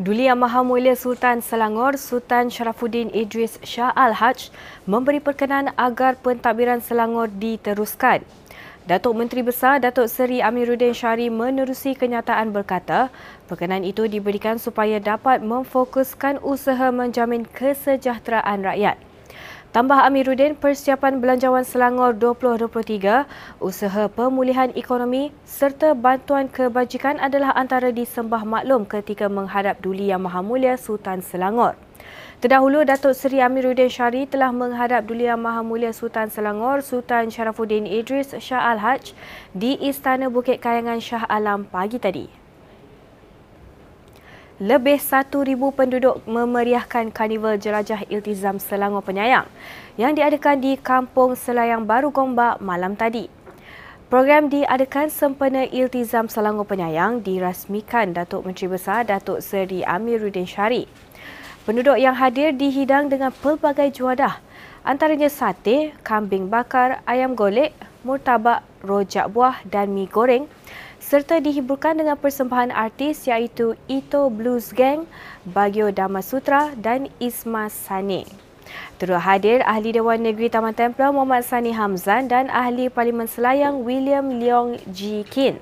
Duli Yang Maha Mulia Sultan Selangor Sultan Sharafuddin Idris Shah Al-Haj memberi perkenan agar pentadbiran Selangor diteruskan. Datuk Menteri Besar Datuk Seri Amiruddin Syari menerusi kenyataan berkata, perkenan itu diberikan supaya dapat memfokuskan usaha menjamin kesejahteraan rakyat. Tambah Amiruddin, persiapan Belanjawan Selangor 2023, usaha pemulihan ekonomi serta bantuan kebajikan adalah antara disembah maklum ketika menghadap Duli Yang Maha Mulia Sultan Selangor. Terdahulu, Datuk Seri Amiruddin Syari telah menghadap Duli Yang Maha Mulia Sultan Selangor, Sultan Sharafuddin Idris Shah Al-Haj di Istana Bukit Kayangan Shah Alam pagi tadi lebih 1,000 penduduk memeriahkan Karnival Jelajah Iltizam Selangor Penyayang yang diadakan di Kampung Selayang Baru Gombak malam tadi. Program diadakan sempena Iltizam Selangor Penyayang dirasmikan Datuk Menteri Besar Datuk Seri Amiruddin Syari. Penduduk yang hadir dihidang dengan pelbagai juadah antaranya sate, kambing bakar, ayam golek, murtabak, rojak buah dan mi goreng serta dihiburkan dengan persembahan artis iaitu Ito Blues Gang, Bagio Damasutra dan Isma Sane. Turut hadir Ahli Dewan Negeri Taman Templer Muhammad Sani Hamzan dan Ahli Parlimen Selayang William Leong Ji Kin.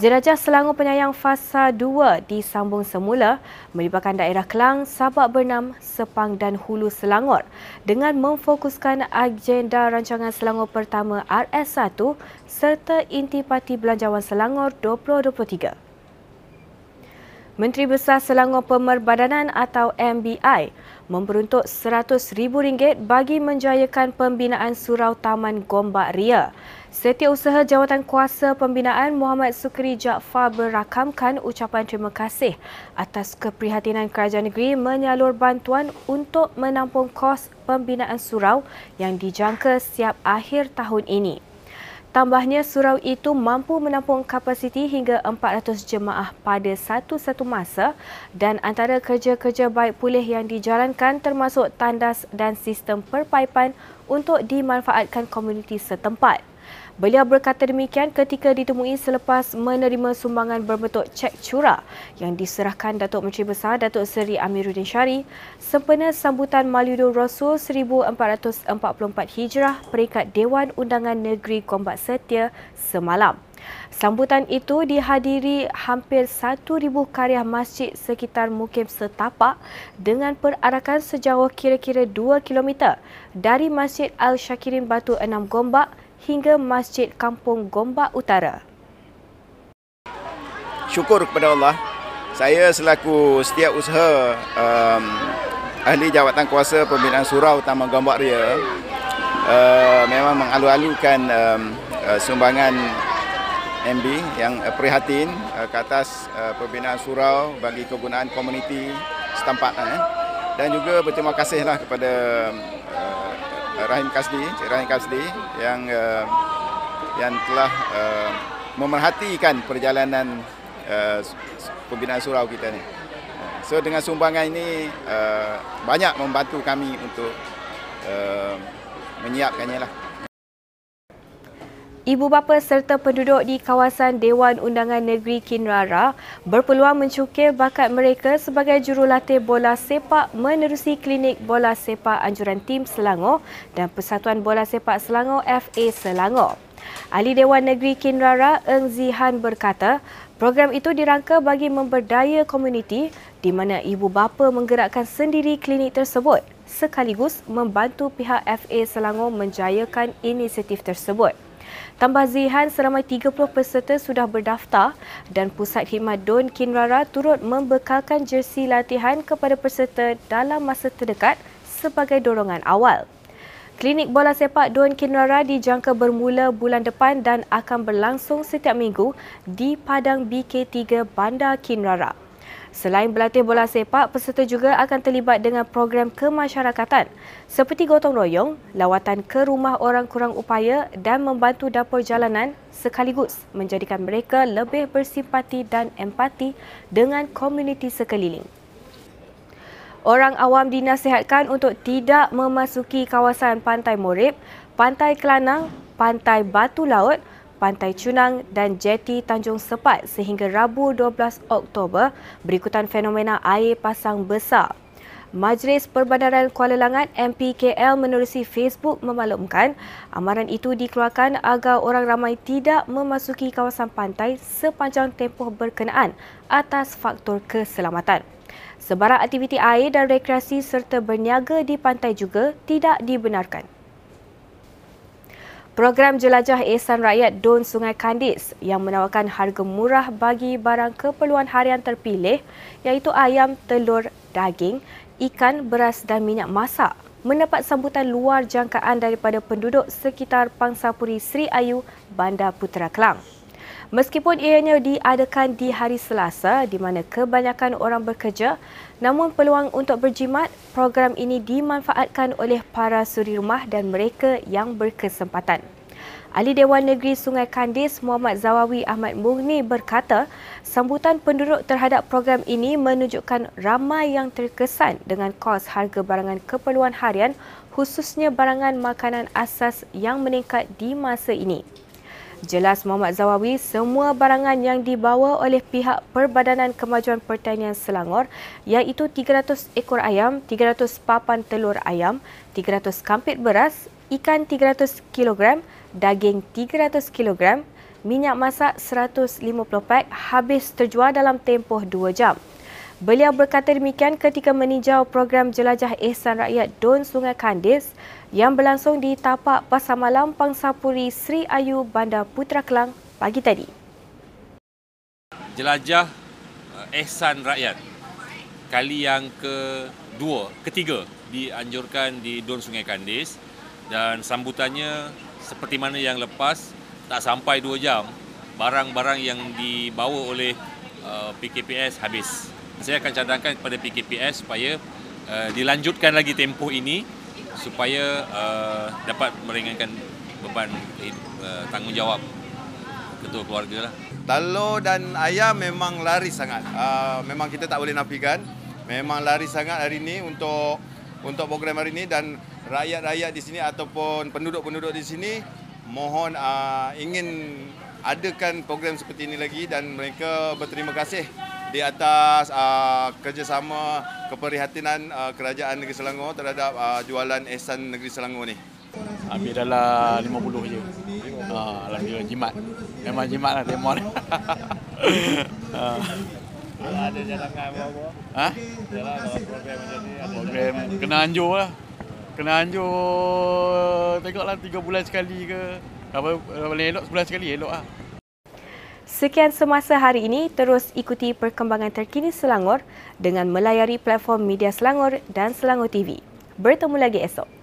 Jelajah Selangor Penyayang Fasa 2 disambung semula melibatkan daerah Kelang, Sabak Bernam, Sepang dan Hulu Selangor dengan memfokuskan agenda rancangan Selangor Pertama RS1 serta Intipati Belanjawan Selangor 2023. Menteri Besar Selangor Pemerbadanan atau MBI memperuntuk RM100,000 bagi menjayakan pembinaan Surau Taman Gombak Ria. Setiausaha Jawatan Kuasa Pembinaan Muhammad Sukri Jaafar berakamkan ucapan terima kasih atas keprihatinan kerajaan negeri menyalur bantuan untuk menampung kos pembinaan surau yang dijangka siap akhir tahun ini. Tambahnya surau itu mampu menampung kapasiti hingga 400 jemaah pada satu-satu masa dan antara kerja-kerja baik pulih yang dijalankan termasuk tandas dan sistem perpaipan untuk dimanfaatkan komuniti setempat. Beliau berkata demikian ketika ditemui selepas menerima sumbangan berbentuk cek curah yang diserahkan Datuk Menteri Besar Datuk Seri Amiruddin Syari sempena sambutan Maulidur Rasul 1444 Hijrah peringkat Dewan Undangan Negeri Gombak Setia semalam. Sambutan itu dihadiri hampir 1,000 karya masjid sekitar mukim setapak dengan perarakan sejauh kira-kira 2 km dari Masjid Al-Syakirin Batu Enam Gombak hingga Masjid Kampung Gombak Utara. Syukur kepada Allah, saya selaku setiap usaha um, ahli jawatan kuasa pembinaan surau Taman Gombak Ria uh, memang mengalu-alukan um, uh, sumbangan MB yang uh, prihatin uh, ke atas uh, pembinaan surau bagi kegunaan komuniti setempat eh. dan juga berterima kasihlah kepada uh, Rahim Kasdi, Cik Rahim Kasdi yang uh, yang telah uh, memerhatikan perjalanan uh, pembinaan surau kita ni. So dengan sumbangan ini uh, banyak membantu kami untuk uh, menyiapkannya lah. Ibu bapa serta penduduk di kawasan Dewan Undangan Negeri Kinrara berpeluang mencukir bakat mereka sebagai jurulatih bola sepak menerusi klinik bola sepak anjuran tim Selangor dan Persatuan Bola Sepak Selangor FA Selangor. Ahli Dewan Negeri Kinrara Eng Zihan berkata, program itu dirangka bagi memberdaya komuniti di mana ibu bapa menggerakkan sendiri klinik tersebut sekaligus membantu pihak FA Selangor menjayakan inisiatif tersebut. Tambah Zihan, seramai 30 peserta sudah berdaftar dan Pusat Khidmat Don Kinrara turut membekalkan jersey latihan kepada peserta dalam masa terdekat sebagai dorongan awal. Klinik bola sepak Don Kinrara dijangka bermula bulan depan dan akan berlangsung setiap minggu di Padang BK3 Bandar Kinrara. Selain berlatih bola sepak, peserta juga akan terlibat dengan program kemasyarakatan seperti gotong royong, lawatan ke rumah orang kurang upaya dan membantu dapur jalanan sekaligus menjadikan mereka lebih bersimpati dan empati dengan komuniti sekeliling. Orang awam dinasihatkan untuk tidak memasuki kawasan Pantai Morib, Pantai Kelanang, Pantai Batu Laut, Pantai Cunang dan Jeti Tanjung Sepat sehingga Rabu 12 Oktober berikutan fenomena air pasang besar. Majlis Perbandaran Kuala Langat MPKL menerusi Facebook memaklumkan amaran itu dikeluarkan agar orang ramai tidak memasuki kawasan pantai sepanjang tempoh berkenaan atas faktor keselamatan. Sebarang aktiviti air dan rekreasi serta berniaga di pantai juga tidak dibenarkan. Program Jelajah Ehsan Rakyat Don Sungai Kandis yang menawarkan harga murah bagi barang keperluan harian terpilih iaitu ayam, telur, daging ikan, beras dan minyak masak mendapat sambutan luar jangkaan daripada penduduk sekitar Pangsapuri Sri Ayu, Bandar Putra Kelang. Meskipun ianya diadakan di hari Selasa di mana kebanyakan orang bekerja, namun peluang untuk berjimat, program ini dimanfaatkan oleh para suri rumah dan mereka yang berkesempatan. Ahli Dewan Negeri Sungai Kandis Muhammad Zawawi Ahmad Mugni berkata, sambutan penduduk terhadap program ini menunjukkan ramai yang terkesan dengan kos harga barangan keperluan harian khususnya barangan makanan asas yang meningkat di masa ini. Jelas Muhammad Zawawi, semua barangan yang dibawa oleh pihak Perbadanan Kemajuan Pertanian Selangor iaitu 300 ekor ayam, 300 papan telur ayam, 300 kampit beras, ikan 300 kg, daging 300 kg, minyak masak 150 pak habis terjual dalam tempoh 2 jam. Beliau berkata demikian ketika meninjau program Jelajah Ehsan Rakyat Don Sungai Kandis yang berlangsung di tapak Pasar Malam Pangsapuri Sri Ayu Bandar Putra Kelang pagi tadi. Jelajah eh, Ehsan Rakyat kali yang kedua, ketiga dianjurkan di Don Sungai Kandis dan sambutannya seperti mana yang lepas tak sampai 2 jam barang-barang yang dibawa oleh uh, PKPS habis. Saya akan cadangkan kepada PKPS supaya uh, dilanjutkan lagi tempoh ini supaya uh, dapat meringankan beban uh, tanggungjawab ketua keluarga lah. Telur dan ayam memang lari sangat. Uh, memang kita tak boleh nafikan. Memang lari sangat hari ini untuk untuk program hari ini dan rakyat-rakyat di sini ataupun penduduk-penduduk di sini mohon uh, ingin adakan program seperti ini lagi dan mereka berterima kasih di atas uh, kerjasama keprihatinan uh, kerajaan negeri Selangor terhadap uh, jualan ehsan negeri Selangor ni. Ambil dalam 50 je. Ha, Alhamdulillah jimat. Memang jimat lah demo ni. ha. Ada jalankan apa-apa? Ha? Jalan program macam ni ada Program kena anjur lah kena anjur tengoklah tiga bulan sekali ke apa boleh elok sebulan sekali elok ah. Sekian semasa hari ini, terus ikuti perkembangan terkini Selangor dengan melayari platform media Selangor dan Selangor TV. Bertemu lagi esok.